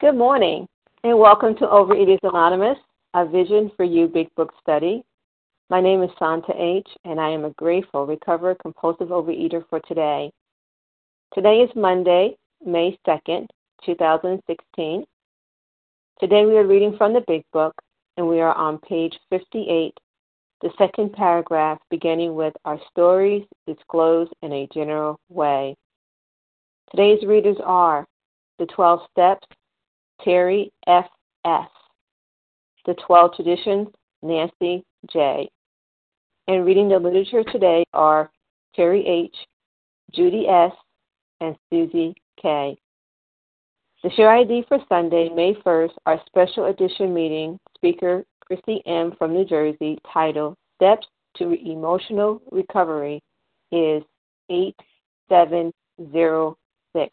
Good morning, and welcome to Overeaters Anonymous, a Vision for You Big Book study. My name is Santa H., and I am a grateful, recovered, compulsive overeater for today. Today is Monday, May 2nd, 2016. Today we are reading from the Big Book, and we are on page 58, the second paragraph, beginning with Our stories disclosed in a general way. Today's readers are The 12 Steps, Terry F. S., The 12 Traditions, Nancy J. And reading the literature today are Terry H., Judy S., and Susie K. The share ID for Sunday, May 1st, our special edition meeting, speaker Christy M. from New Jersey, titled Steps to Emotional Recovery, is 8706.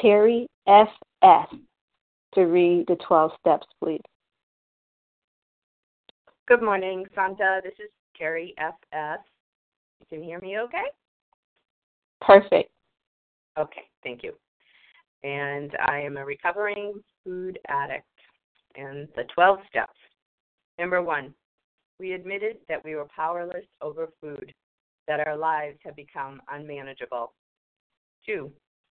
Terry F. S. to read the 12 steps, please. Good morning, Santa. This is Terry F. S. You can hear me okay? Perfect. Okay, thank you. And I am a recovering food addict. And the 12 steps. Number one, we admitted that we were powerless over food, that our lives had become unmanageable. Two,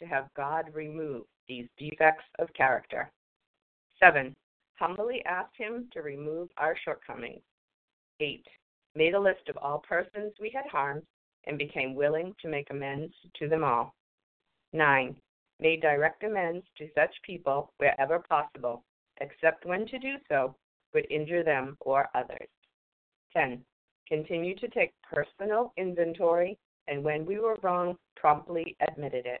to have God remove these defects of character. Seven, humbly asked Him to remove our shortcomings. Eight, made a list of all persons we had harmed and became willing to make amends to them all. 9. Made direct amends to such people wherever possible, except when to do so would injure them or others. 10. Continue to take personal inventory and when we were wrong, promptly admitted it.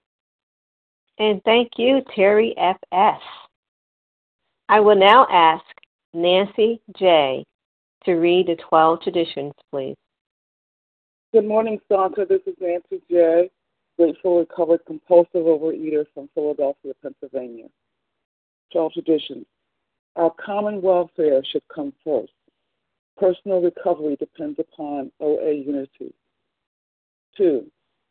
And thank you, Terry F.S. I will now ask Nancy J. to read the 12 traditions, please. Good morning, Santa. This is Nancy J grateful, recovered, compulsive overeater from Philadelphia, Pennsylvania. 12 traditions. Our common welfare should come first. Personal recovery depends upon OA unity. Two,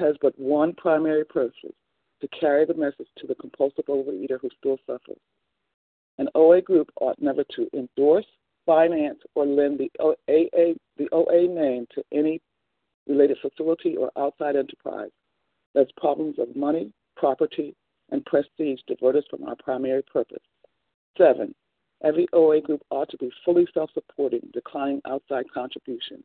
has but one primary purpose to carry the message to the compulsive overeater who still suffers. An OA group ought never to endorse, finance, or lend the OA, the OA name to any related facility or outside enterprise. Lest problems of money, property, and prestige divert us from our primary purpose. Seven, every OA group ought to be fully self supporting, declining outside contributions.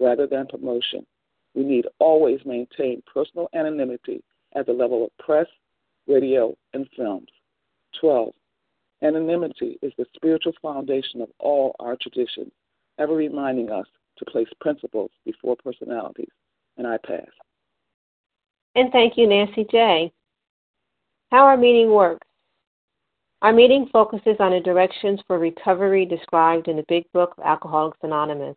rather than promotion. We need always maintain personal anonymity at the level of press, radio, and films. 12. Anonymity is the spiritual foundation of all our traditions, ever reminding us to place principles before personalities. And I pass. And thank you, Nancy J. How our meeting works. Our meeting focuses on the directions for recovery described in the Big Book of Alcoholics Anonymous.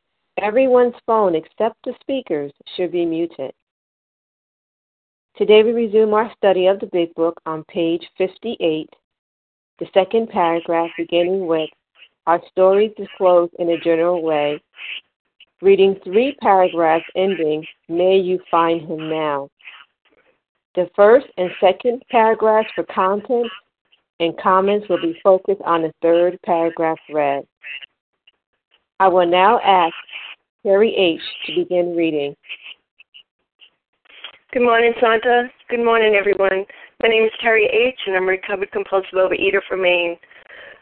everyone's phone except the speaker's should be muted. Today we resume our study of the Big Book on page 58, the second paragraph beginning with Our stories disclosed in a general way, reading three paragraphs ending, May you find him now. The first and second paragraphs for content and comments will be focused on the third paragraph read. I will now ask Terry H. to begin reading. Good morning, Santa. Good morning, everyone. My name is Terry H., and I'm a recovered compulsive overeater from Maine.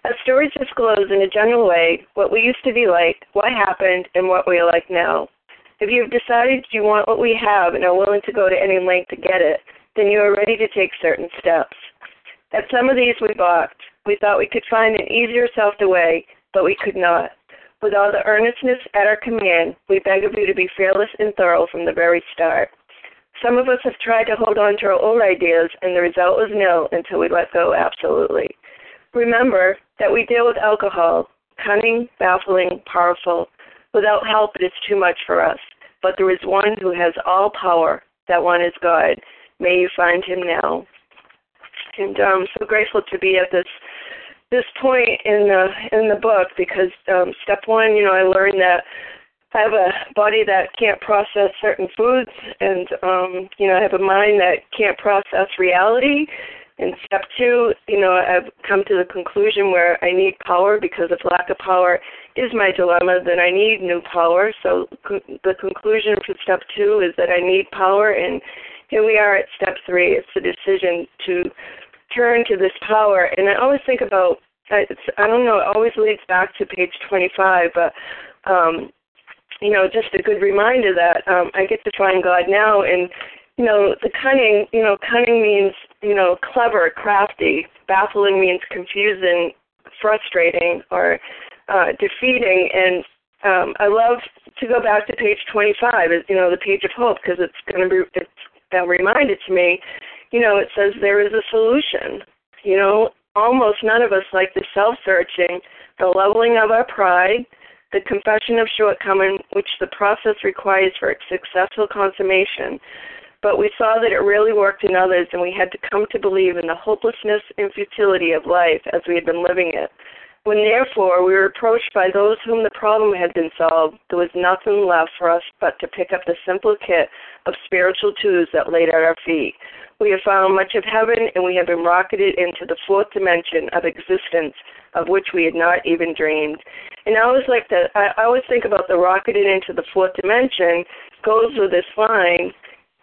Our stories disclose in a general way what we used to be like, what happened, and what we are like now. If you have decided you want what we have and are willing to go to any length to get it, then you are ready to take certain steps. At some of these we balked. We thought we could find an easier self way, but we could not. With all the earnestness at our command, we beg of you to be fearless and thorough from the very start. Some of us have tried to hold on to our old ideas, and the result was nil until we let go absolutely. Remember that we deal with alcohol, cunning, baffling, powerful. Without help, it is too much for us. But there is one who has all power. That one is God. May you find him now. And I'm um, so grateful to be at this this point in the in the book because um, step one, you know, I learned that I have a body that can't process certain foods, and um, you know, I have a mind that can't process reality. And step two, you know, I've come to the conclusion where I need power because if lack of power is my dilemma, then I need new power. So the conclusion for step two is that I need power, and here we are at step three. It's the decision to turn to this power. And I always think about, it's, I don't know, it always leads back to page 25, but, um, you know, just a good reminder that um, I get to find God now. And, you know, the cunning, you know, cunning means, you know, clever, crafty. Baffling means confusing, frustrating, or uh, defeating. And um, I love to go back to page 25, you know, the page of hope, because it's going to be it's that reminded to me. You know, it says there is a solution. You know, almost none of us like the self-searching, the leveling of our pride, the confession of shortcoming, which the process requires for its successful consummation. But we saw that it really worked in others, and we had to come to believe in the hopelessness and futility of life as we had been living it. When therefore we were approached by those whom the problem had been solved, there was nothing left for us but to pick up the simple kit of spiritual tools that laid at our feet. We have found much of heaven, and we have been rocketed into the fourth dimension of existence, of which we had not even dreamed. And I always like that. I always think about the rocketed into the fourth dimension goes with this line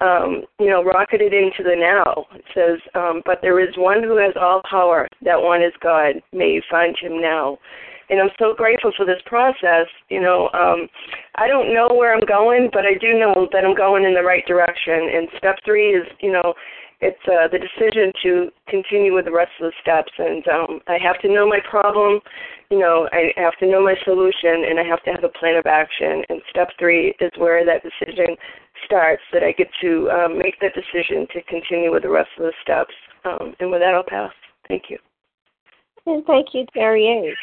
um, you know, rocketed into the now. It says, um, but there is one who has all power. That one is God. May you find him now. And I'm so grateful for this process. You know, um, I don't know where I'm going, but I do know that I'm going in the right direction. And step three is, you know, it's uh, the decision to continue with the rest of the steps. And um, I have to know my problem, you know, I have to know my solution, and I have to have a plan of action. And step three is where that decision starts, that I get to um, make that decision to continue with the rest of the steps. Um, and with that, I'll pass. Thank you. And thank you, Terry H.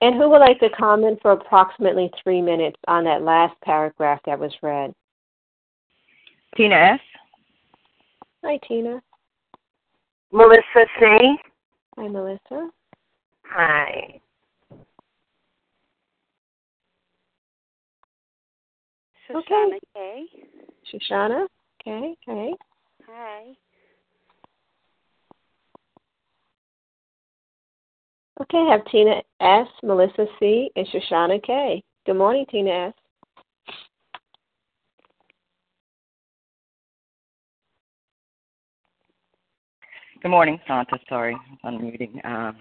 And who would like to comment for approximately three minutes on that last paragraph that was read? Tina S. Hi, Tina. Melissa C. Hi, Melissa. Hi. Shoshana okay. K. Shoshana. Okay. Okay. Hi. Okay, I have Tina S, Melissa C, and Shoshana K. Good morning, Tina S. Good morning, Santa. Sorry, I was unmuting. Um,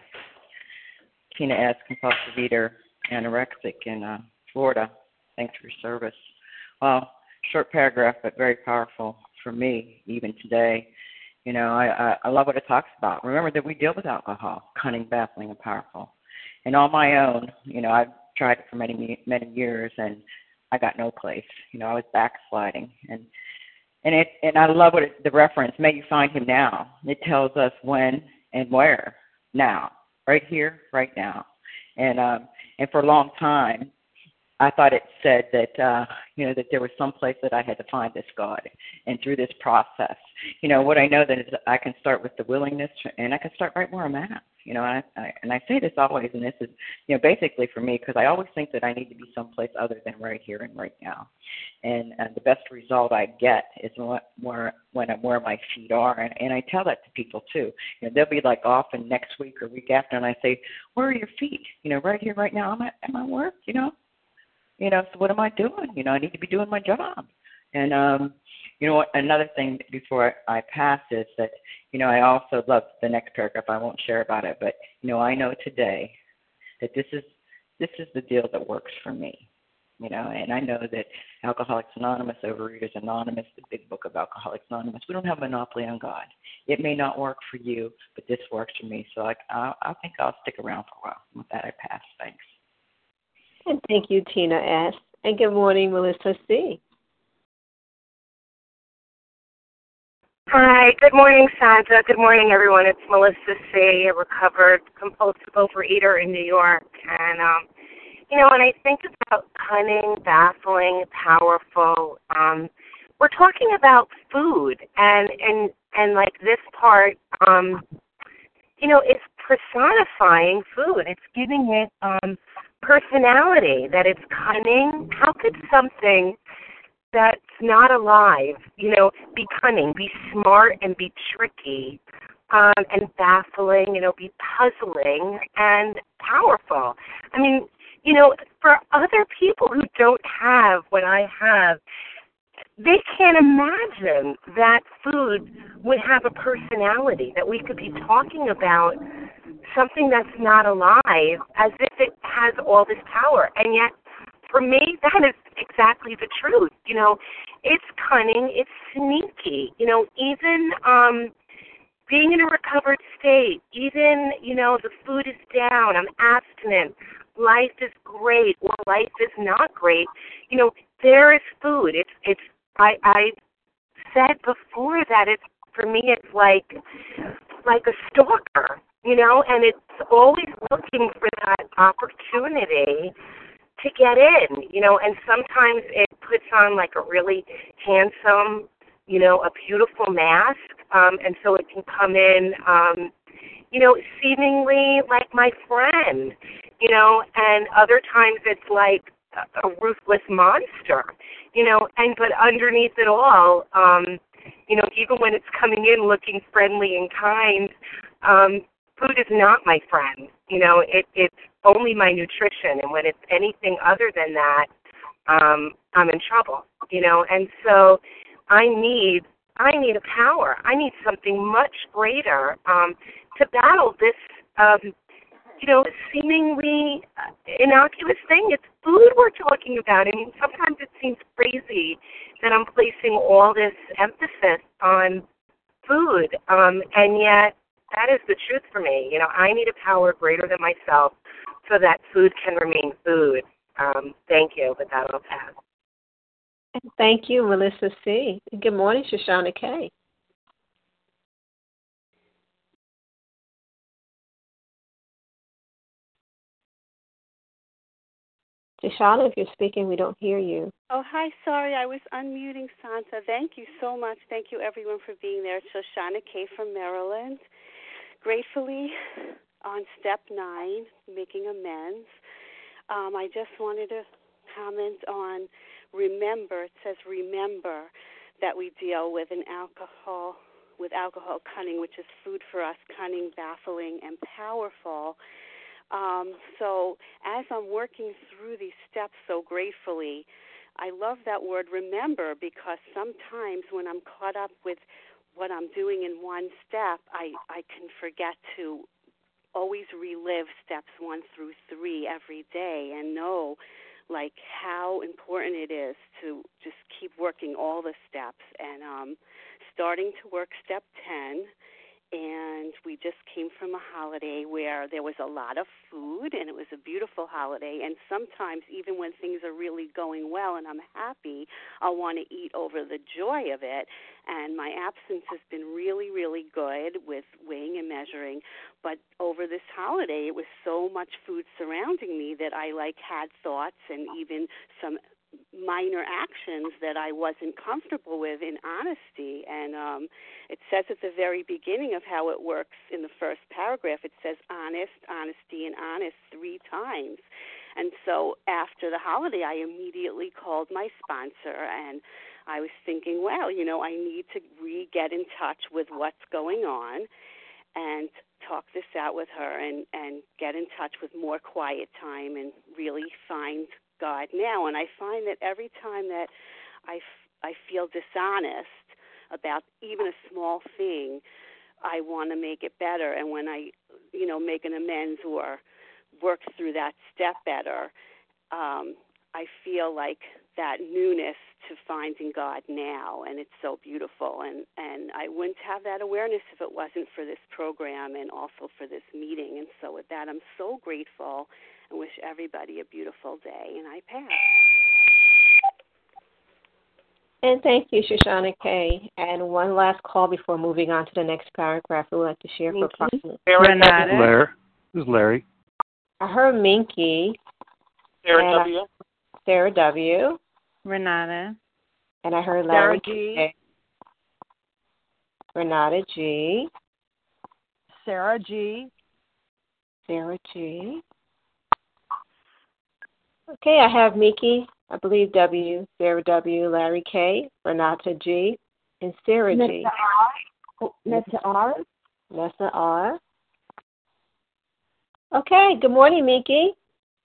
Tina S, compulsive eater, anorexic in uh, Florida. Thanks for your service. Well, short paragraph, but very powerful for me, even today. You know, I, I, I love what it talks about. Remember that we deal with alcohol, cunning, baffling, and powerful. And on my own, you know, I've tried it for many, many years, and I got no place. You know, I was backsliding, and and it and I love what it, the reference. May you find him now. It tells us when and where now, right here, right now, and um, and for a long time, I thought it said that uh, you know that there was some place that I had to find this God, and through this process, you know what I know that is I can start with the willingness, and I can start right where I'm at. You know, and I, I and I say this always, and this is you know basically for me because I always think that I need to be someplace other than right here and right now, and, and the best result I get is where when I'm where my feet are, and and I tell that to people too. You know, they'll be like off and next week or week after, and I say, where are your feet? You know, right here, right now. I'm at, at my work. You know you know, so what am I doing? You know, I need to be doing my job. And um, you know, another thing before I pass is that, you know, I also love the next paragraph. I won't share about it, but you know, I know today that this is this is the deal that works for me. You know, and I know that Alcoholics Anonymous, Overeaters Anonymous, the big book of Alcoholics Anonymous, we don't have a monopoly on God. It may not work for you, but this works for me. So I, I, I think I'll stick around for a while. With that, I pass. Thanks. And thank you, Tina S. And good morning, Melissa C. Hi, good morning, Sandra. Good morning, everyone. It's Melissa C., a recovered compulsive overeater in New York. And, um, you know, when I think about cunning, baffling, powerful, um, we're talking about food and, and, and like this part, um, you know, it's personifying food. It's giving it, um, personality, that it's cunning. How could something that's not alive, you know, be cunning, be smart, and be tricky, um, and baffling, you know, be puzzling and powerful? I mean, you know, for other people who don't have what I have, they can't imagine that food would have a personality, that we could be talking about something that's not alive as if it has all this power. And yet, for me, that is exactly the truth. You know, it's cunning, it's sneaky. You know, even um, being in a recovered state, even, you know, the food is down, I'm abstinent, life is great or life is not great, you know, there is food. It's it's I I said before that it's for me it's like like a stalker, you know, and it's always looking for that opportunity to get in, you know, and sometimes it puts on like a really handsome, you know, a beautiful mask, um, and so it can come in, um, you know, seemingly like my friend, you know, and other times it's like a ruthless monster, you know, and but underneath it all, um, you know, even when it's coming in looking friendly and kind, um, food is not my friend. You know, it it's only my nutrition, and when it's anything other than that, um, I'm in trouble. You know, and so I need I need a power. I need something much greater um, to battle this um, you know, seemingly innocuous thing. It's food we're talking about. I mean, sometimes it seems crazy that I'm placing all this emphasis on food, um, and yet that is the truth for me. You know, I need a power greater than myself so that food can remain food. Um, thank you, but that'll pass. Thank you, Melissa C. Good morning, Shoshana K. Deshauna, if you're speaking, we don't hear you. Oh, hi. Sorry, I was unmuting Santa. Thank you so much. Thank you, everyone, for being there. Shoshana K. from Maryland. Gratefully, on step nine, making amends, um, I just wanted to comment on remember. It says remember that we deal with an alcohol with alcohol cunning, which is food for us, cunning, baffling, and powerful. Um, so as I'm working through these steps so gratefully, I love that word remember because sometimes when I'm caught up with what I'm doing in one step, I, I can forget to always relive steps one through three every day and know like how important it is to just keep working all the steps. And um starting to work step 10 and we just came from a holiday where there was a lot of food and it was a beautiful holiday. And sometimes even when things are really going well and I'm happy I'll want to eat over the joy of it. And my absence has been really really good with weighing and measuring. But over this holiday it was so much food surrounding me that I like had thoughts and even some minor actions that I wasn't comfortable with in honesty. And um, it says at the very beginning of how it works in the first paragraph, it says honest, honesty, and honest three times. And so after the holiday, I immediately called my sponsor and I was thinking, well, you know, I need to re get in touch with what's going on and talk this out with her and and get in touch with more quiet time and really find God now. And I find that every time that I, I feel dishonest about even a small thing, I want to make it better. And when I, you know, make an amends or work through that step better, um, I feel like that newness to finding God now, and it's so beautiful. And and I wouldn't have that awareness if it wasn't for this program and also for this meeting. And so with that, I'm so grateful and wish everybody a beautiful day. And I pass. And thank you, Shoshana K. And one last call before moving on to the next paragraph. We would like to share for approximately. Larry. This is Larry. Uh, I heard Minky. Sarah W. Sarah W. Renata. And I heard Larry Sarah G. K. Renata G. Sarah G. Sarah G. Okay, I have Miki, I believe W, Sarah W, Larry K, Renata G, and Sarah G. Nessa R. Nessa R. Nessa R. Okay, good morning, Miki.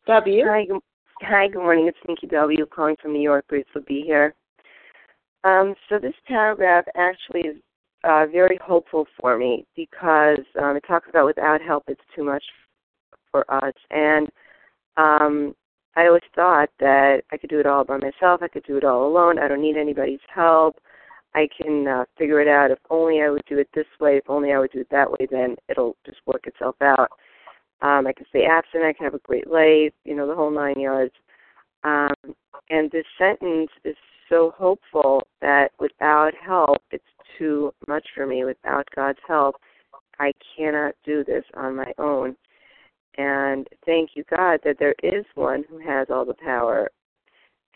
W. Hi, good, hi, good morning. It's Nikki W. calling from New York. Grateful to be here. Um, so this paragraph actually is uh, very hopeful for me because um, it talks about without help it's too much for us, and um, I always thought that I could do it all by myself. I could do it all alone. I don't need anybody's help. I can uh, figure it out. If only I would do it this way, if only I would do it that way, then it'll just work itself out. Um, I can stay absent, I can have a great life, you know, the whole nine yards. Um, and this sentence is so hopeful that without help, it's too much for me. Without God's help, I cannot do this on my own. And thank you, God, that there is one who has all the power.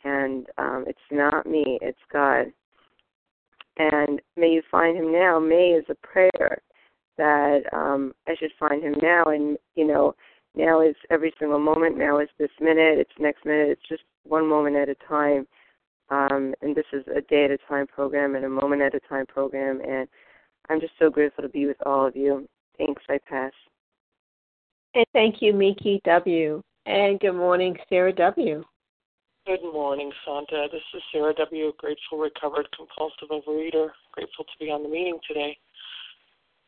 And um, it's not me, it's God. And may you find him now. May is a prayer that um, I should find him now. And, you know, now is every single moment. Now is this minute. It's next minute. It's just one moment at a time. Um, and this is a day at a time program and a moment at a time program. And I'm just so grateful to be with all of you. Thanks. I pass. And thank you, Miki W. And good morning, Sarah W. Good morning, Santa. This is Sarah W., grateful, recovered, compulsive overeater. Grateful to be on the meeting today.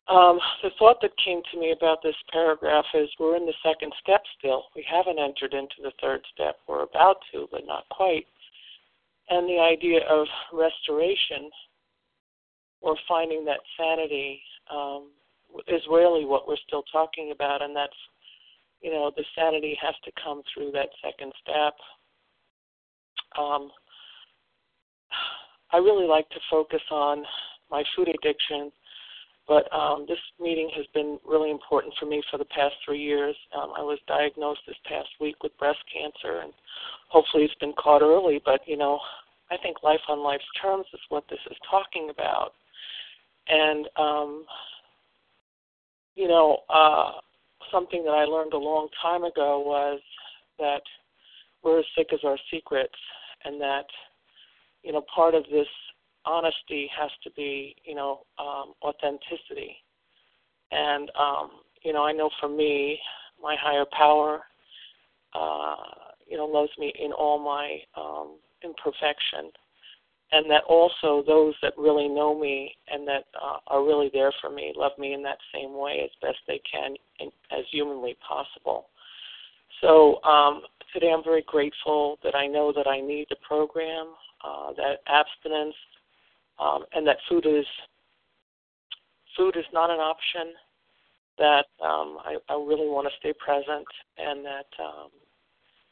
Um, the thought that came to me about this paragraph is we're in the second step still. We haven't entered into the third step. We're about to, but not quite. And the idea of restoration or finding that sanity um, is really what we're still talking about, and that's you know, the sanity has to come through that second step. Um, I really like to focus on my food addiction, but um, this meeting has been really important for me for the past three years. Um, I was diagnosed this past week with breast cancer, and hopefully it's been caught early. But you know, I think life on life's terms is what this is talking about, and um, you know, uh, something that I learned a long time ago was that we're as sick as our secrets, and that you know part of this honesty has to be you know um, authenticity, and um, you know I know for me, my higher power, uh, you know, loves me in all my um, imperfection, and that also those that really know me and that uh, are really there for me love me in that same way as best they can and as humanly possible. So um, today I'm very grateful that I know that I need the program, uh, that abstinence, um, and that food is food is not an option. That um, I, I really want to stay present, and that um,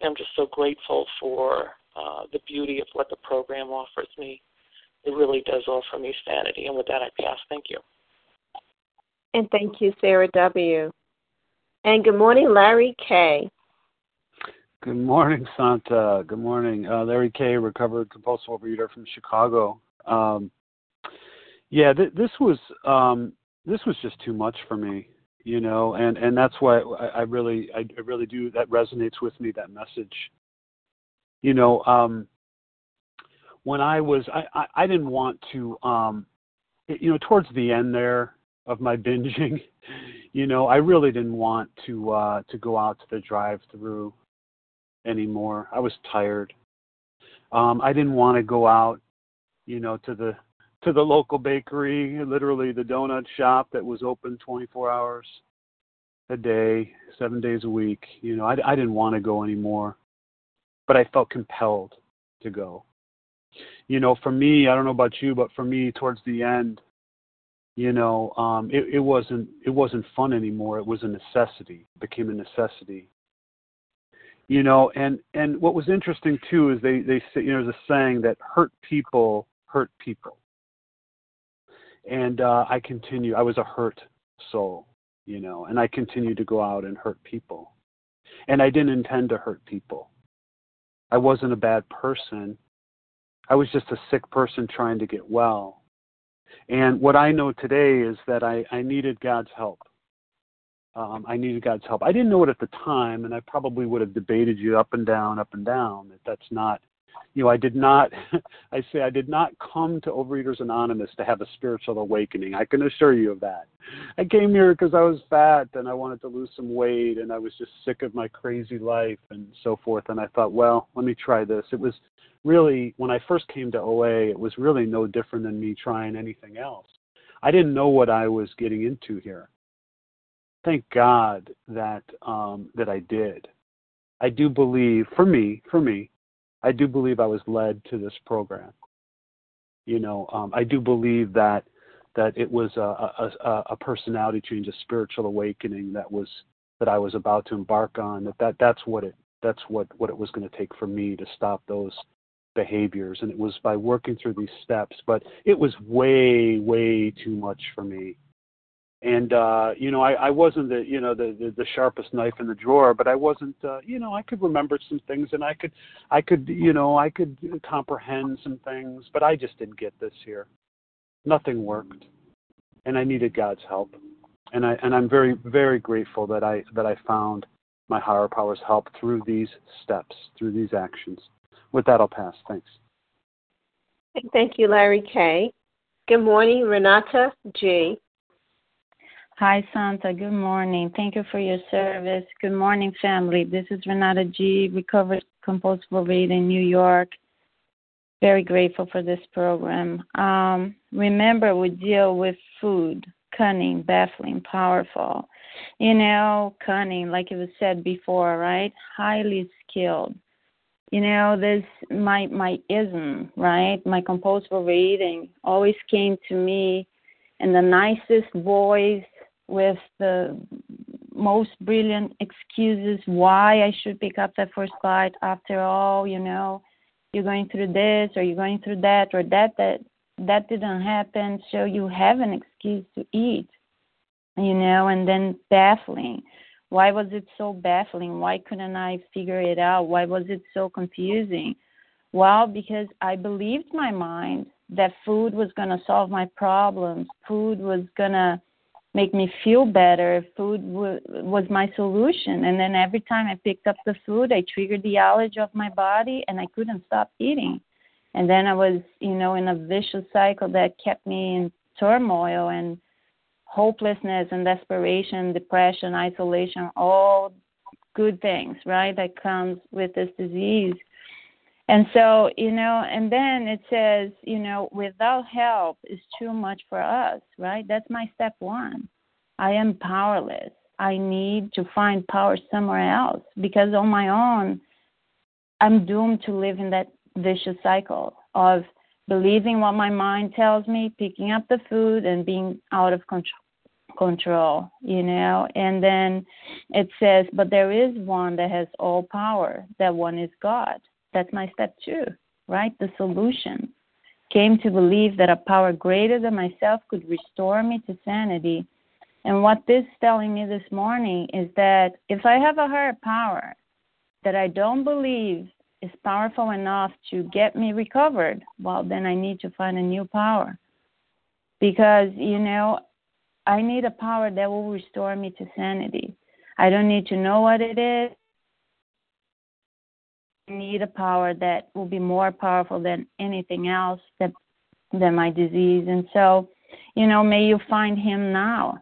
I'm just so grateful for uh, the beauty of what the program offers me. It really does offer me sanity. And with that, I pass. Thank you. And thank you, Sarah W. And good morning, Larry K. Good morning, Santa. Good morning, uh, Larry K. Recovered compulsive overeater from Chicago. Um, yeah, th- this was um, this was just too much for me, you know, and and that's why I, I really I, I really do that resonates with me that message you know, um, when I was, I, I, I didn't want to, um, you know, towards the end there of my binging, you know, I really didn't want to uh, to go out to the drive-through anymore. I was tired. Um, I didn't want to go out, you know, to the to the local bakery, literally the donut shop that was open 24 hours a day, seven days a week. You know, I, I didn't want to go anymore but I felt compelled to go. You know, for me, I don't know about you, but for me, towards the end, you know, um, it, it wasn't it wasn't fun anymore. It was a necessity. It became a necessity. You know, and and what was interesting too is they they say you know there's a saying that hurt people hurt people. And uh, I continue. I was a hurt soul, you know, and I continued to go out and hurt people. And I didn't intend to hurt people I wasn't a bad person. I was just a sick person trying to get well. And what I know today is that I, I needed God's help. Um, I needed God's help. I didn't know it at the time, and I probably would have debated you up and down, up and down that that's not you know, I did not, I say, I did not come to Overeaters Anonymous to have a spiritual awakening. I can assure you of that. I came here because I was fat and I wanted to lose some weight and I was just sick of my crazy life and so forth. And I thought, well, let me try this. It was really, when I first came to OA, it was really no different than me trying anything else. I didn't know what I was getting into here. Thank God that um, that I did. I do believe, for me, for me, I do believe I was led to this program. You know, um, I do believe that that it was a, a, a personality change, a spiritual awakening that was that I was about to embark on. That, that that's what it that's what what it was going to take for me to stop those behaviors, and it was by working through these steps. But it was way way too much for me. And uh, you know, I, I wasn't the you know the, the the sharpest knife in the drawer, but I wasn't uh, you know I could remember some things, and I could I could you know I could comprehend some things, but I just didn't get this here. Nothing worked, and I needed God's help, and I and I'm very very grateful that I that I found my higher power's help through these steps, through these actions. With that, I'll pass. Thanks. Thank you, Larry K. Good morning, Renata G. Hi, Santa. Good morning. Thank you for your service. Good morning, family. This is Renata G., recovered compulsive overeater in New York. Very grateful for this program. Um, remember, we deal with food, cunning, baffling, powerful. You know, cunning, like it was said before, right? Highly skilled. You know, this my my ism, right? My compulsive reading always came to me in the nicest voice, with the most brilliant excuses why I should pick up that first bite. After all, you know, you're going through this or you're going through that or that that that didn't happen, so you have an excuse to eat. You know, and then baffling. Why was it so baffling? Why couldn't I figure it out? Why was it so confusing? Well, because I believed my mind that food was going to solve my problems. Food was going to make me feel better. Food w- was my solution. And then every time I picked up the food, I triggered the allergy of my body and I couldn't stop eating. And then I was, you know, in a vicious cycle that kept me in turmoil and hopelessness and desperation, depression, isolation, all good things, right, that comes with this disease. And so, you know, and then it says, you know, without help is too much for us, right? That's my step one. I am powerless. I need to find power somewhere else because on my own, I'm doomed to live in that vicious cycle of believing what my mind tells me, picking up the food, and being out of control control, you know. And then it says, but there is one that has all power. That one is God. That's my step two, right? The solution. Came to believe that a power greater than myself could restore me to sanity. And what this is telling me this morning is that if I have a higher power that I don't believe is powerful enough to get me recovered, well, then I need to find a new power. Because, you know, I need a power that will restore me to sanity. I don't need to know what it is need a power that will be more powerful than anything else that than my disease. And so, you know, may you find him now.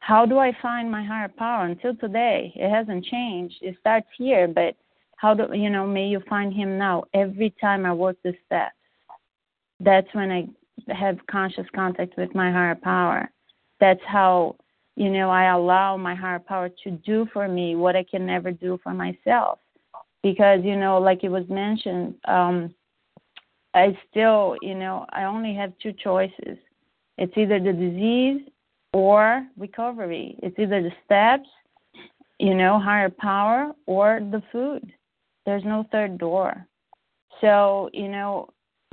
How do I find my higher power? Until today, it hasn't changed. It starts here, but how do you know, may you find him now. Every time I work the steps, that's when I have conscious contact with my higher power. That's how, you know, I allow my higher power to do for me what I can never do for myself because you know like it was mentioned um i still you know i only have two choices. It's either the disease or recovery. It's either the steps you know higher power or the food. There's no third door. So you know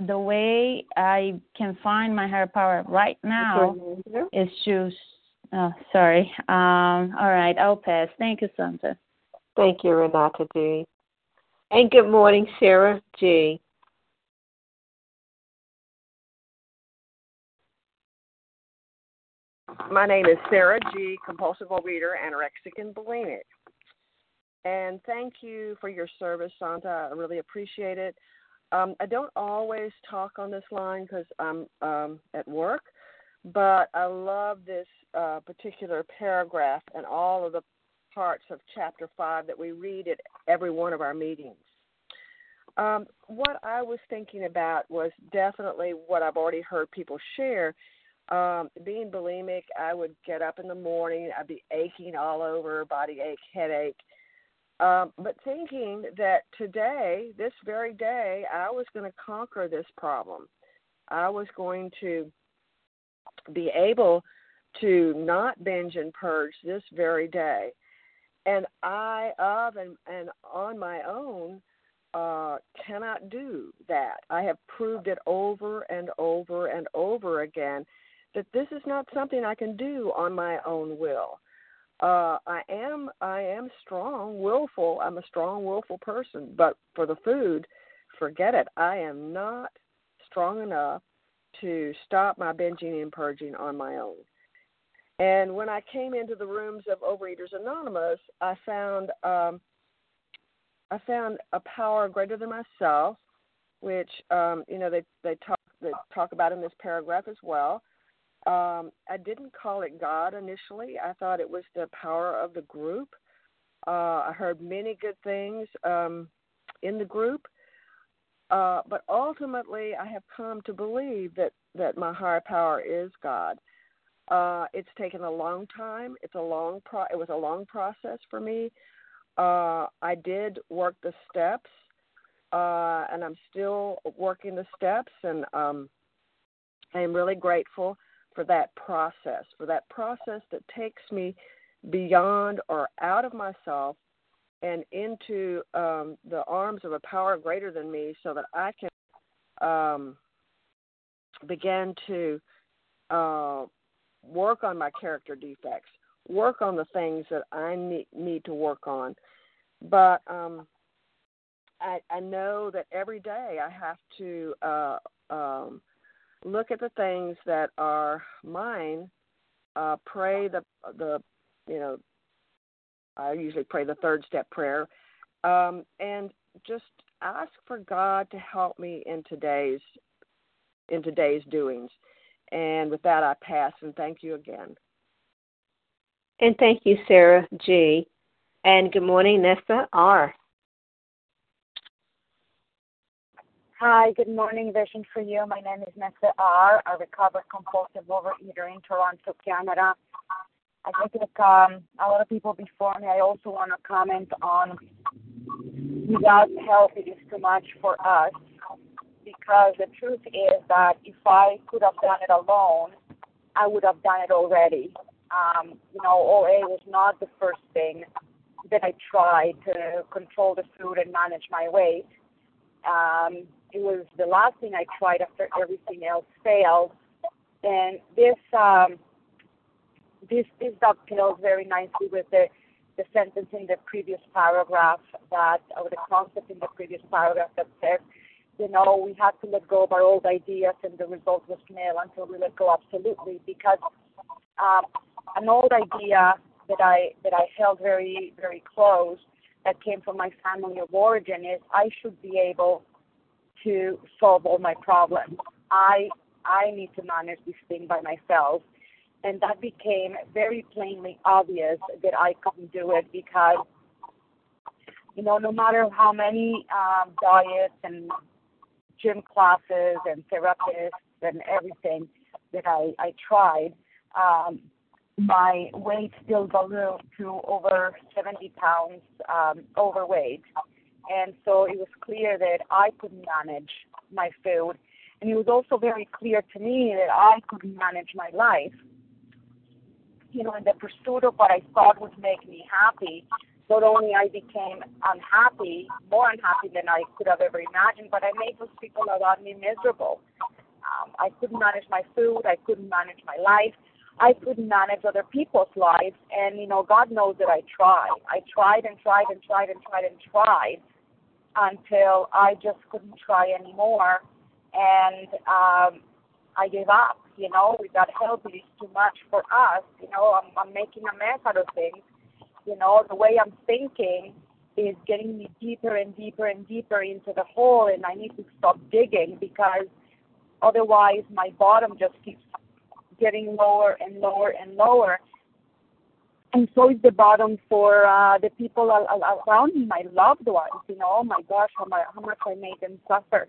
the way i can find my higher power right now is to oh sorry. Um all right i'll pass. Thank you santa. Thank you renata g and good morning, Sarah G. My name is Sarah G., compulsive overeater, anorexic, and bulimic. And thank you for your service, Santa. I really appreciate it. Um, I don't always talk on this line because I'm um, at work, but I love this uh, particular paragraph and all of the parts of chapter five that we read at every one of our meetings. Um, what I was thinking about was definitely what I've already heard people share. Um, being bulimic, I would get up in the morning, I'd be aching all over, body ache, headache. Um, but thinking that today, this very day, I was going to conquer this problem. I was going to be able to not binge and purge this very day. And I, of and, and on my own, uh, cannot do that. I have proved it over and over and over again that this is not something I can do on my own will. Uh, I am I am strong, willful. I'm a strong, willful person. But for the food, forget it. I am not strong enough to stop my binging and purging on my own. And when I came into the rooms of Overeaters Anonymous, I found um, I found a power greater than myself, which um, you know they they talk they talk about in this paragraph as well. Um, I didn't call it God initially. I thought it was the power of the group. Uh, I heard many good things um, in the group, uh, but ultimately, I have come to believe that that my higher power is God. Uh, it's taken a long time. It's a long pro. It was a long process for me. Uh, I did work the steps, uh, and I'm still working the steps, and um, I am really grateful for that process, for that process that takes me beyond or out of myself and into um, the arms of a power greater than me so that I can um, begin to uh, work on my character defects, work on the things that I need, need to work on. But um, I, I know that every day I have to uh, um, look at the things that are mine, uh, pray the the you know I usually pray the third step prayer, um, and just ask for God to help me in today's in today's doings. And with that, I pass and thank you again. And thank you, Sarah G. And good morning, Nessa R. Hi, good morning, Vision for You. My name is Nessa R., a recovered compulsive overeater in Toronto, Canada. I think um, a lot of people before me, I also want to comment on without help, it is too much for us. Because the truth is that if I could have done it alone, I would have done it already. Um, you know, OA was not the first thing that I tried to control the food and manage my weight. Um, it was the last thing I tried after everything else failed. And this um, this this dovetails very nicely with the the sentence in the previous paragraph that or the concept in the previous paragraph that says, you know, we had to let go of our old ideas and the result was nil until we let go absolutely because um, an old idea that I that I held very very close that came from my family of origin is I should be able to solve all my problems. I I need to manage this thing by myself. And that became very plainly obvious that I couldn't do it because, you know, no matter how many um, diets and gym classes and therapists and everything that I, I tried, um, my weight still ballooned to over 70 pounds um, overweight. And so it was clear that I couldn't manage my food. And it was also very clear to me that I couldn't manage my life. You know, in the pursuit of what I thought would make me happy, not only I became unhappy, more unhappy than I could have ever imagined, but I made those people around me miserable. Um, I couldn't manage my food. I couldn't manage my life. I couldn't manage other people's lives. And, you know, God knows that I tried. I tried and tried and tried and tried and tried until I just couldn't try anymore. And um, I gave up. You know, without help, it is too much for us. You know, I'm, I'm making a mess out of things. You know, the way I'm thinking is getting me deeper and deeper and deeper into the hole, and I need to stop digging because otherwise my bottom just keeps getting lower and lower and lower. And so is the bottom for uh, the people around me, my loved ones. You know, oh my gosh, how, my, how much I made them suffer.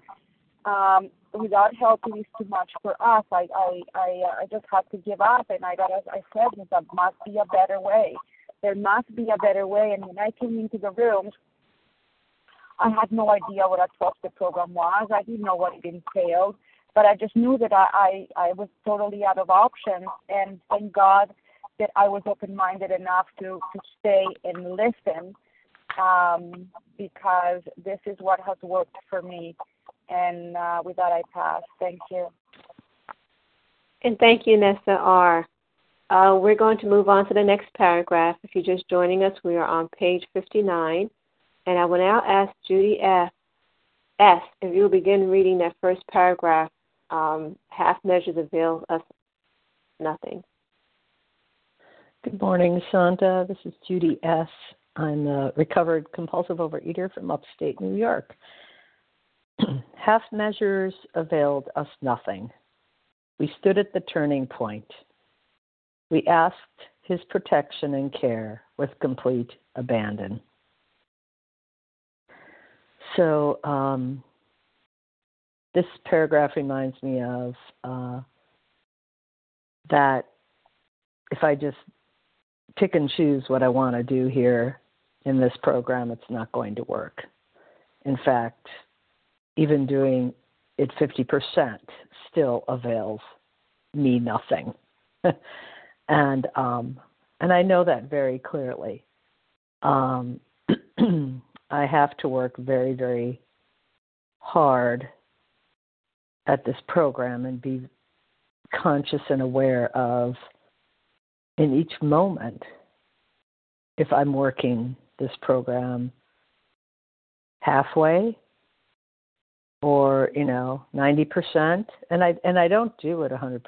Um, without help, it is too much for us. I I I, uh, I just had to give up, and I got I said, there must be a better way. There must be a better way. And when I came into the room, I had no idea what a 12 step program was. I didn't know what it entailed. but I just knew that I, I, I was totally out of options. And thank God that I was open minded enough to, to stay and listen um, because this is what has worked for me. And uh, with that, I pass. Thank you. And thank you, Nessa R. Uh, we're going to move on to the next paragraph. If you're just joining us, we are on page 59. And I will now ask Judy F. S. if you will begin reading that first paragraph. Um, half measures avail us nothing. Good morning, Santa. This is Judy S. I'm a recovered compulsive overeater from upstate New York. half measures availed us nothing. We stood at the turning point. We asked his protection and care with complete abandon. So, um, this paragraph reminds me of uh, that if I just pick and choose what I want to do here in this program, it's not going to work. In fact, even doing it 50% still avails me nothing. and um, and I know that very clearly. Um, I have to work very, very hard at this program and be conscious and aware of in each moment if I'm working this program halfway or you know 90% and I and I don't do it a 100%.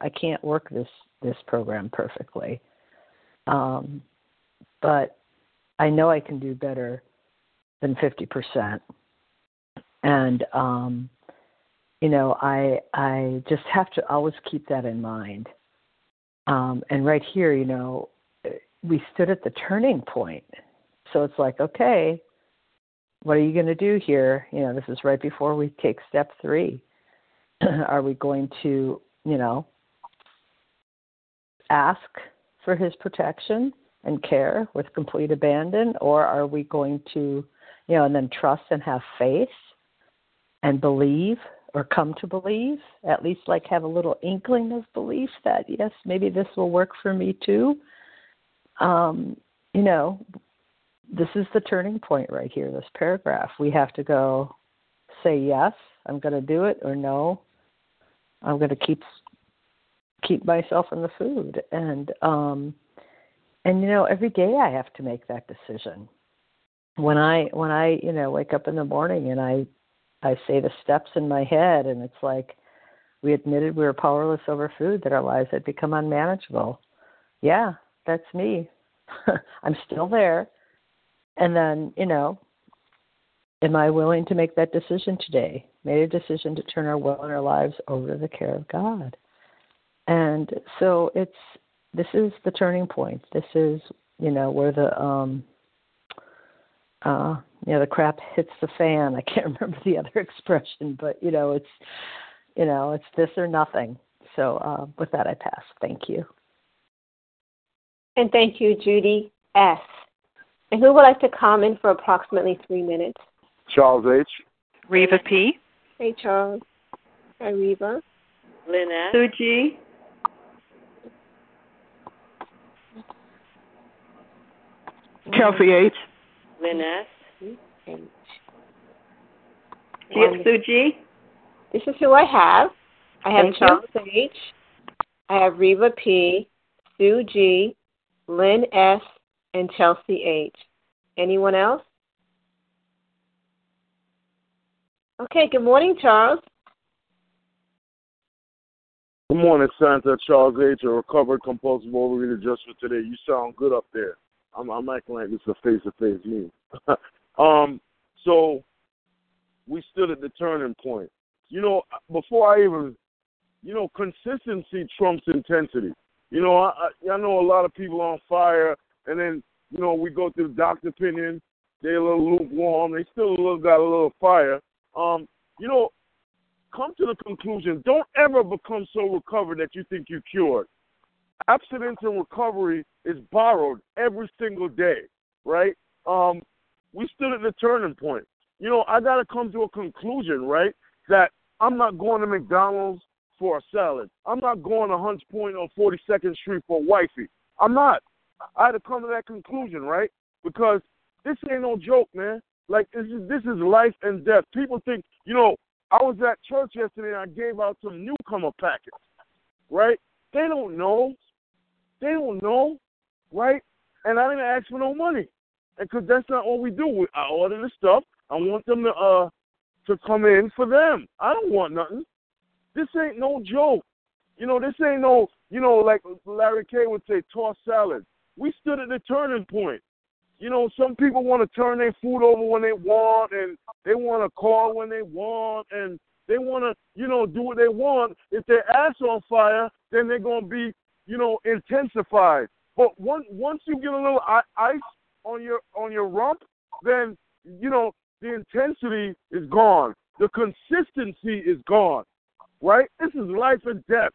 I can't work this this program perfectly. Um, but I know I can do better than 50%. And um, you know, I I just have to always keep that in mind. Um, and right here, you know, we stood at the turning point. So it's like, okay, what are you going to do here? You know, this is right before we take step three. are we going to, you know, ask for his protection and care with complete abandon, or are we going to, you know, and then trust and have faith and believe or come to believe, at least like have a little inkling of belief that yes, maybe this will work for me too. Um, you know, this is the turning point right here, this paragraph. We have to go say yes, I'm going to do it, or no, I'm going to keep keep myself in the food. And um, and you know, every day I have to make that decision. When I when I you know wake up in the morning and I I say the steps in my head, and it's like we admitted we were powerless over food, that our lives had become unmanageable. Yeah, that's me. I'm still there. And then, you know, am I willing to make that decision today? Made a decision to turn our will and our lives over to the care of God. And so it's this is the turning point. This is, you know, where the um uh you know the crap hits the fan. I can't remember the other expression, but you know, it's you know, it's this or nothing. So uh, with that I pass. Thank you. And thank you, Judy S. And who would like to comment for approximately three minutes? Charles H. Reva P. Hey, Charles. Hi, Reva. Lynette. Suji. Chelsea H. Lynette. H. Do you have um, Sue G.? This is who I have. I have Thank Charles H. I have Reva P. Sue G. Lynn S. and Chelsea H. Anyone else? Okay, good morning, Charles. Good morning, Santa. Charles H., a recovered compulsive overeater just for today. You sound good up there. I'm, I'm acting like is a face-to-face meeting. um, so we stood at the turning point. You know, before I even, you know, consistency trumps intensity. You know, I, I know a lot of people on fire, and then you know we go through the doctor opinion. They're a little lukewarm. They still little, got a little fire. Um, you know, come to the conclusion. Don't ever become so recovered that you think you're cured. Abstinence and recovery is borrowed every single day, right? Um, we stood at the turning point. You know, I got to come to a conclusion, right? That I'm not going to McDonald's for a salad. I'm not going to Hunts Point on 42nd Street for a wifey. I'm not. I had to come to that conclusion, right? Because this ain't no joke, man. Like this is this is life and death. People think, you know, I was at church yesterday and I gave out some newcomer packets, right? They don't know. They don't know, right? And I didn't ask for no money, because that's not what we do. I order the stuff. I want them to uh to come in for them. I don't want nothing. This ain't no joke. You know, this ain't no, you know, like Larry K would say, toss salad. We stood at the turning point. You know, some people want to turn their food over when they want, and they want to call when they want, and they want to, you know, do what they want. If their ass on fire, then they're gonna be, you know, intensified. But once once you get a little ice on your on your rump, then you know the intensity is gone. The consistency is gone. Right? This is life and death.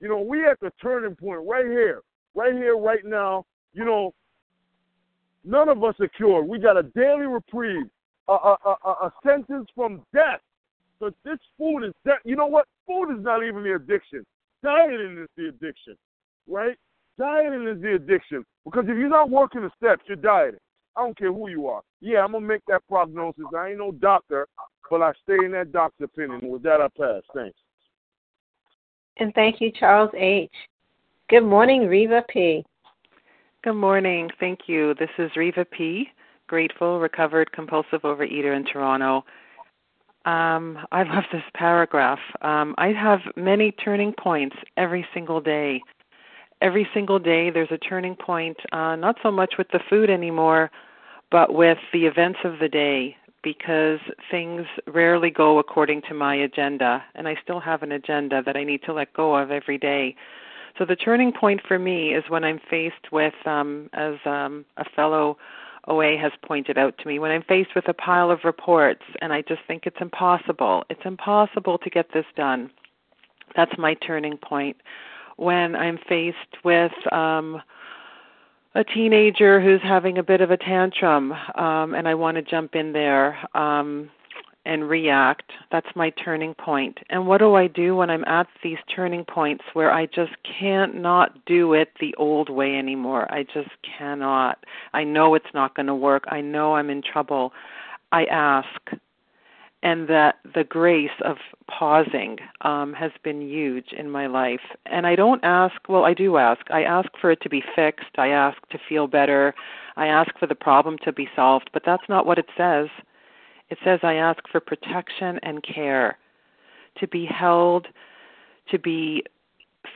You know, we at the turning point right here, right here, right now. You know, none of us are cured. We got a daily reprieve, a, a, a, a sentence from death. So this food is death. You know what? Food is not even the addiction. Dieting is the addiction, right? Dieting is the addiction because if you're not working the steps, you're dieting. I don't care who you are. Yeah, I'm gonna make that prognosis. I ain't no doctor, but I stay in that doctor opinion. With that, I pass. Thanks. And thank you, Charles H. Good morning, Reva P. Good morning. Thank you. This is Reva P. Grateful, recovered compulsive overeater in Toronto. Um, I love this paragraph. Um, I have many turning points every single day every single day there's a turning point, uh, not so much with the food anymore, but with the events of the day because things rarely go according to my agenda, and I still have an agenda that I need to let go of every day. So the turning point for me is when I'm faced with, um, as um, a fellow OA has pointed out to me, when I'm faced with a pile of reports and I just think it's impossible. It's impossible to get this done. That's my turning point when I'm faced with um, a teenager who's having a bit of a tantrum um, and I want to jump in there um, and react. That's my turning point. And what do I do when I'm at these turning points where I just can't not do it the old way anymore? I just cannot. I know it's not going to work. I know I'm in trouble. I ask and that the grace of pausing um, has been huge in my life. And I don't ask, well, I do ask. I ask for it to be fixed. I ask to feel better. I ask for the problem to be solved, but that's not what it says. It says I ask for protection and care, to be held, to be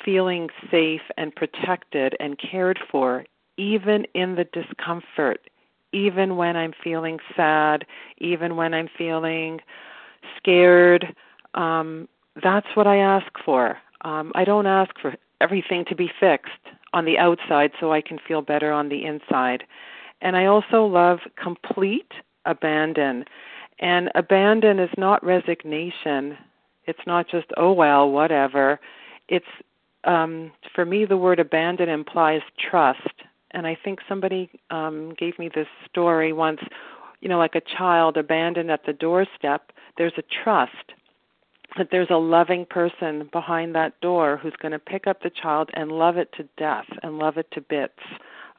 feeling safe and protected and cared for, even in the discomfort, even when I'm feeling sad, even when I'm feeling scared. Um, that's what I ask for. Um, I don't ask for everything to be fixed on the outside so I can feel better on the inside. And I also love complete abandon. And abandon is not resignation. It's not just, oh, well, whatever. It's, um, for me, the word abandon implies trust and I think somebody um, gave me this story once. You know, like a child abandoned at the doorstep, there's a trust that there's a loving person behind that door who's going to pick up the child and love it to death and love it to bits.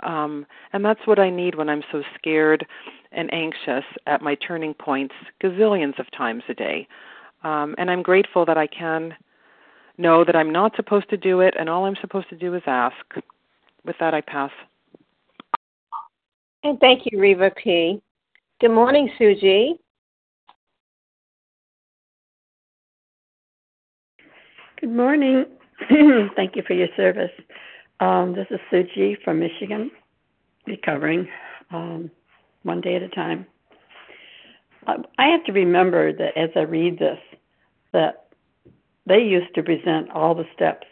Um, and that's what I need when I'm so scared and anxious at my turning points gazillions of times a day. Um, and I'm grateful that I can know that I'm not supposed to do it, and all I'm supposed to do is ask. With that, I pass. And thank you, Reva P. Good morning, Suji. Good morning. thank you for your service. Um, this is Sue G. from Michigan, recovering um, one day at a time. I have to remember that as I read this, that they used to present all the steps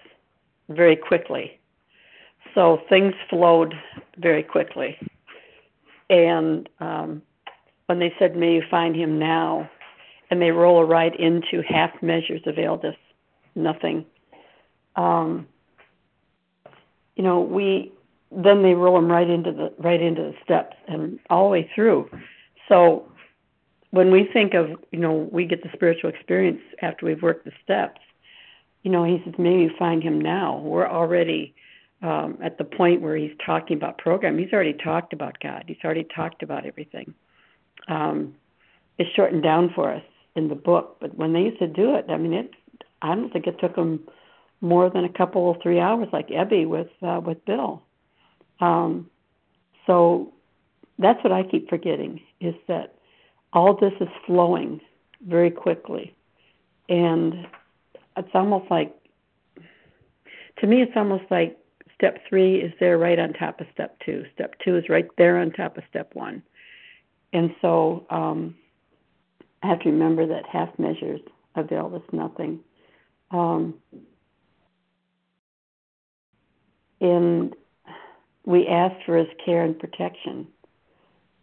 very quickly. So things flowed very quickly. And um, when they said, May you find him now, and they roll right into half measures availed us nothing. Um, you know, we then they roll them right into the right into the steps and all the way through. So when we think of, you know, we get the spiritual experience after we've worked the steps, you know, he says, maybe find him now. We're already um, at the point where he's talking about program. He's already talked about God. He's already talked about everything. Um, it's shortened down for us in the book, but when they used to do it, I mean, it. I don't think it took them more than a couple three hours, like Ebby with uh, with Bill. Um, so that's what I keep forgetting is that all this is flowing very quickly, and it's almost like to me, it's almost like step three is there right on top of step two. Step two is right there on top of step one, and so um, I have to remember that half measures avail us nothing. Um, and we asked for his care and protection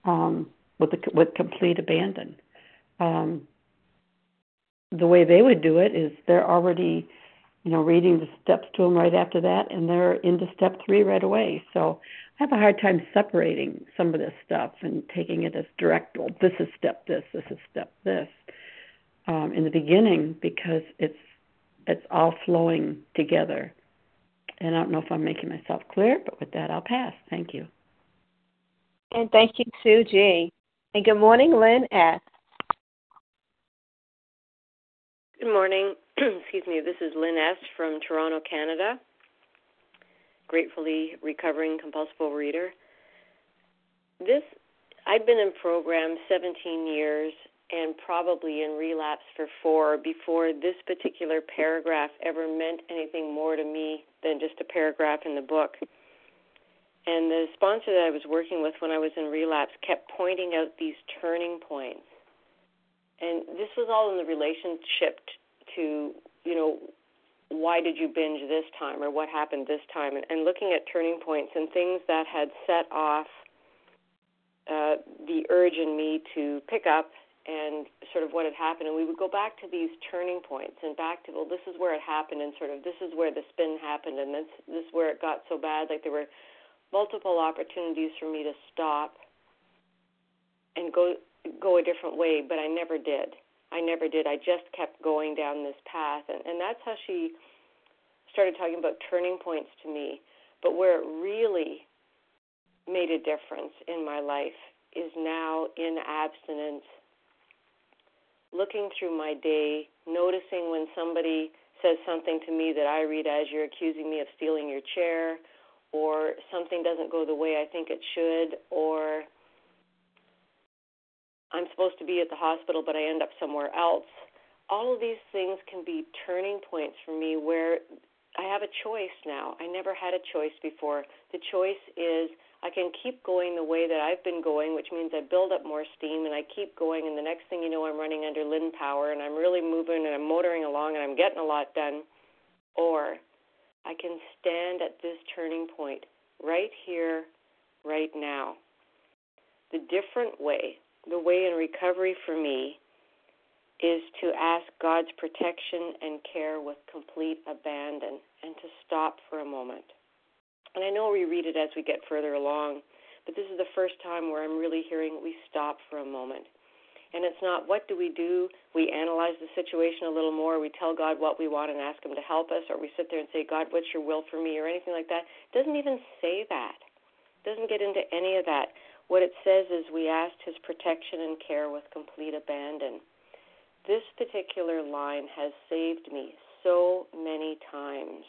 um, with the, with complete abandon. Um, the way they would do it is they're already, you know, reading the steps to him right after that, and they're into step three right away. So I have a hard time separating some of this stuff and taking it as direct. Well, this is step this, this is step this. Um, in the beginning, because it's it's all flowing together. And I don't know if I'm making myself clear, but with that, I'll pass. Thank you. And thank you, Sue G. And good morning, Lynn S. Good morning. Excuse me. This is Lynn S. from Toronto, Canada. Gratefully recovering compulsive reader. This I've been in program 17 years and probably in relapse for four before this particular paragraph ever meant anything more to me than just a paragraph in the book. And the sponsor that I was working with when I was in relapse kept pointing out these turning points. And this was all in the relationship to, you know, why did you binge this time or what happened this time? And, and looking at turning points and things that had set off uh, the urge in me to pick up and sort of what had happened. And we would go back to these turning points and back to, well, this is where it happened, and sort of this is where the spin happened, and this, this is where it got so bad. Like there were multiple opportunities for me to stop and go go a different way, but I never did. I never did. I just kept going down this path, and, and that's how she started talking about turning points to me. But where it really made a difference in my life is now in abstinence looking through my day, noticing when somebody says something to me that I read as you're accusing me of stealing your chair, or something doesn't go the way I think it should, or I'm supposed to be at the hospital but I end up somewhere else. All of these things can be turning points for me where I have a choice now. I never had a choice before. The choice is I can keep going the way that I've been going, which means I build up more steam and I keep going. And the next thing you know, I'm running under Lynn power and I'm really moving and I'm motoring along and I'm getting a lot done. Or I can stand at this turning point right here, right now. The different way, the way in recovery for me, is to ask God's protection and care with complete abandon and to stop for a moment and I know we read it as we get further along, but this is the first time where I'm really hearing we stop for a moment. And it's not what do we do? We analyze the situation a little more. We tell God what we want and ask Him to help us, or we sit there and say, God, what's your will for me, or anything like that. It doesn't even say that. It doesn't get into any of that. What it says is we asked His protection and care with complete abandon. This particular line has saved me so many times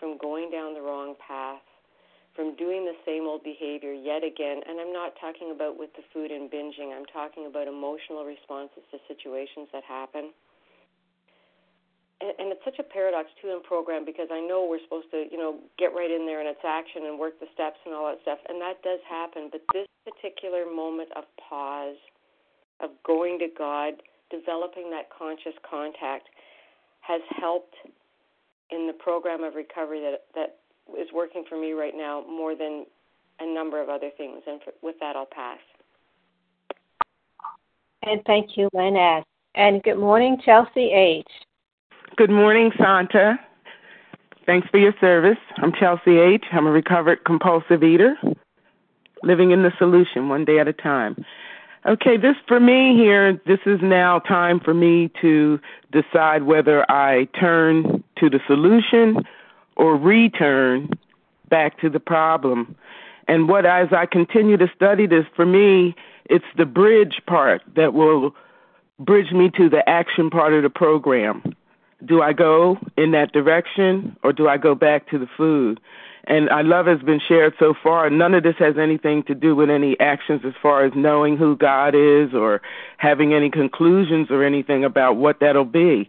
from going down the wrong path, from doing the same old behavior yet again. And I'm not talking about with the food and binging, I'm talking about emotional responses to situations that happen. And, and it's such a paradox, too, in program because I know we're supposed to, you know, get right in there and it's action and work the steps and all that stuff. And that does happen. But this particular moment of pause, of going to God, developing that conscious contact, has helped in the program of recovery that that is working for me right now more than a number of other things. And for, with that, I'll pass. And thank you, Lynn S. And good morning, Chelsea H. Good morning, Santa. Thanks for your service. I'm Chelsea H. I'm a recovered compulsive eater, living in the solution one day at a time. Okay, this for me here, this is now time for me to decide whether I turn to the solution or return back to the problem. And what, as I continue to study this, for me, it's the bridge part that will bridge me to the action part of the program. Do I go in that direction or do I go back to the food? And I love has been shared so far. None of this has anything to do with any actions as far as knowing who God is or having any conclusions or anything about what that'll be.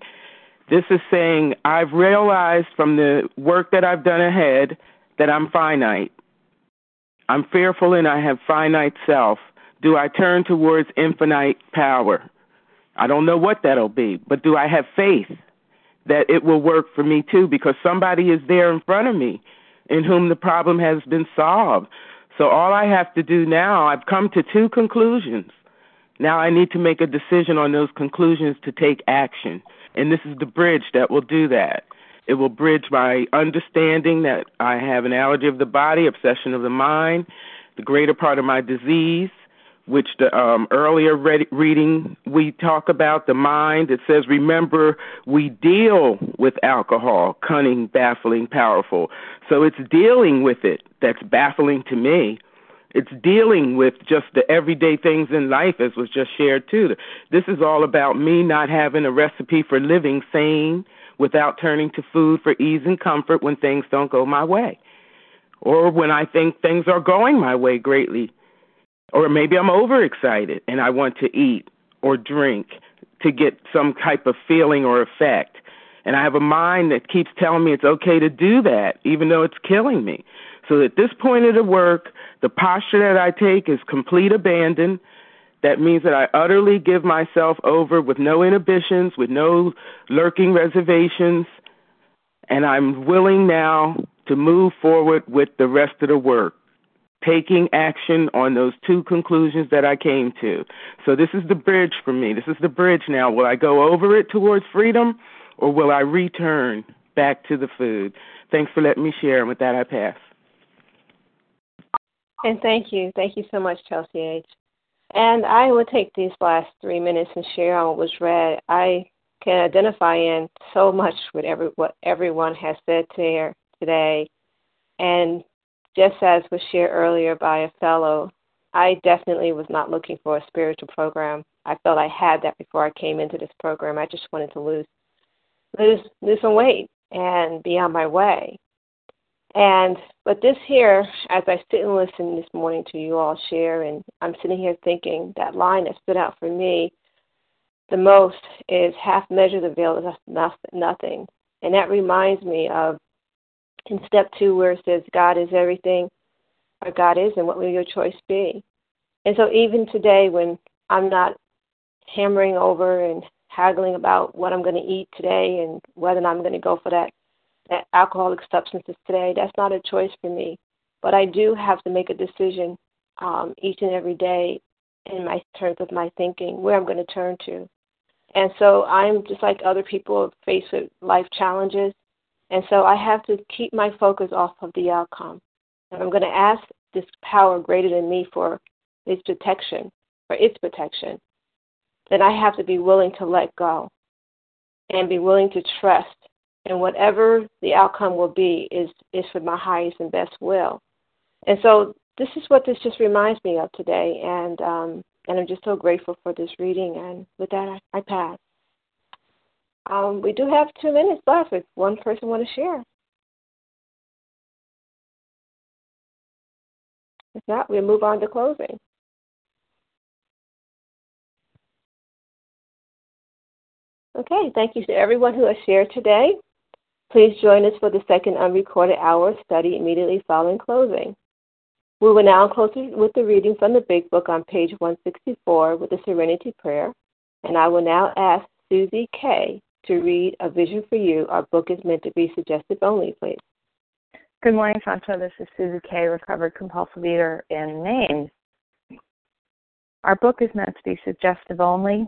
This is saying I've realized from the work that I've done ahead that I'm finite. I'm fearful and I have finite self. Do I turn towards infinite power? I don't know what that'll be, but do I have faith that it will work for me too? Because somebody is there in front of me in whom the problem has been solved. So all I have to do now, I've come to two conclusions. Now I need to make a decision on those conclusions to take action. And this is the bridge that will do that. It will bridge my understanding that I have an allergy of the body, obsession of the mind, the greater part of my disease, which the um, earlier read, reading we talk about the mind. It says, remember, we deal with alcohol, cunning, baffling, powerful. So it's dealing with it that's baffling to me. It's dealing with just the everyday things in life, as was just shared too. This is all about me not having a recipe for living sane without turning to food for ease and comfort when things don't go my way, or when I think things are going my way greatly or maybe I'm overexcited and I want to eat or drink to get some type of feeling or effect. And I have a mind that keeps telling me it's okay to do that, even though it's killing me. So at this point of the work, the posture that I take is complete abandon. That means that I utterly give myself over with no inhibitions, with no lurking reservations, and I'm willing now to move forward with the rest of the work taking action on those two conclusions that I came to. So this is the bridge for me. This is the bridge now. Will I go over it towards freedom or will I return back to the food? Thanks for letting me share. And with that, I pass. And thank you. Thank you so much, Chelsea H. And I will take these last three minutes and share on what was read. I can identify in so much with every what everyone has said there today. And just as was shared earlier by a fellow, I definitely was not looking for a spiritual program. I felt I had that before I came into this program. I just wanted to lose lose lose some weight and be on my way. And but this here, as I sit and listen this morning to you all share, and I'm sitting here thinking that line that stood out for me the most is half measure the veil is nothing. And that reminds me of in step two where it says God is everything or God is and what will your choice be? And so even today when I'm not hammering over and haggling about what I'm going to eat today and whether or not I'm going to go for that alcoholic substances today, that's not a choice for me. But I do have to make a decision um, each and every day in my terms of my thinking where I'm going to turn to. And so I'm just like other people faced with life challenges. And so I have to keep my focus off of the outcome. And I'm going to ask this power greater than me for its protection, for its protection. Then I have to be willing to let go and be willing to trust. And whatever the outcome will be is, is for my highest and best will. And so this is what this just reminds me of today. And um, and I'm just so grateful for this reading. And with that, I, I pass. Um, we do have two minutes left if one person want to share. If not, we'll move on to closing. Okay, thank you to everyone who has shared today. Please join us for the second unrecorded hour study immediately following closing. We will now close with the reading from the Big Book on page 164 with the Serenity Prayer, and I will now ask Susie K to read A Vision for You. Our book is meant to be suggestive only, please. Good morning, Santa. This is Susie K., recovered compulsive eater in Maine. Our book is meant to be suggestive only.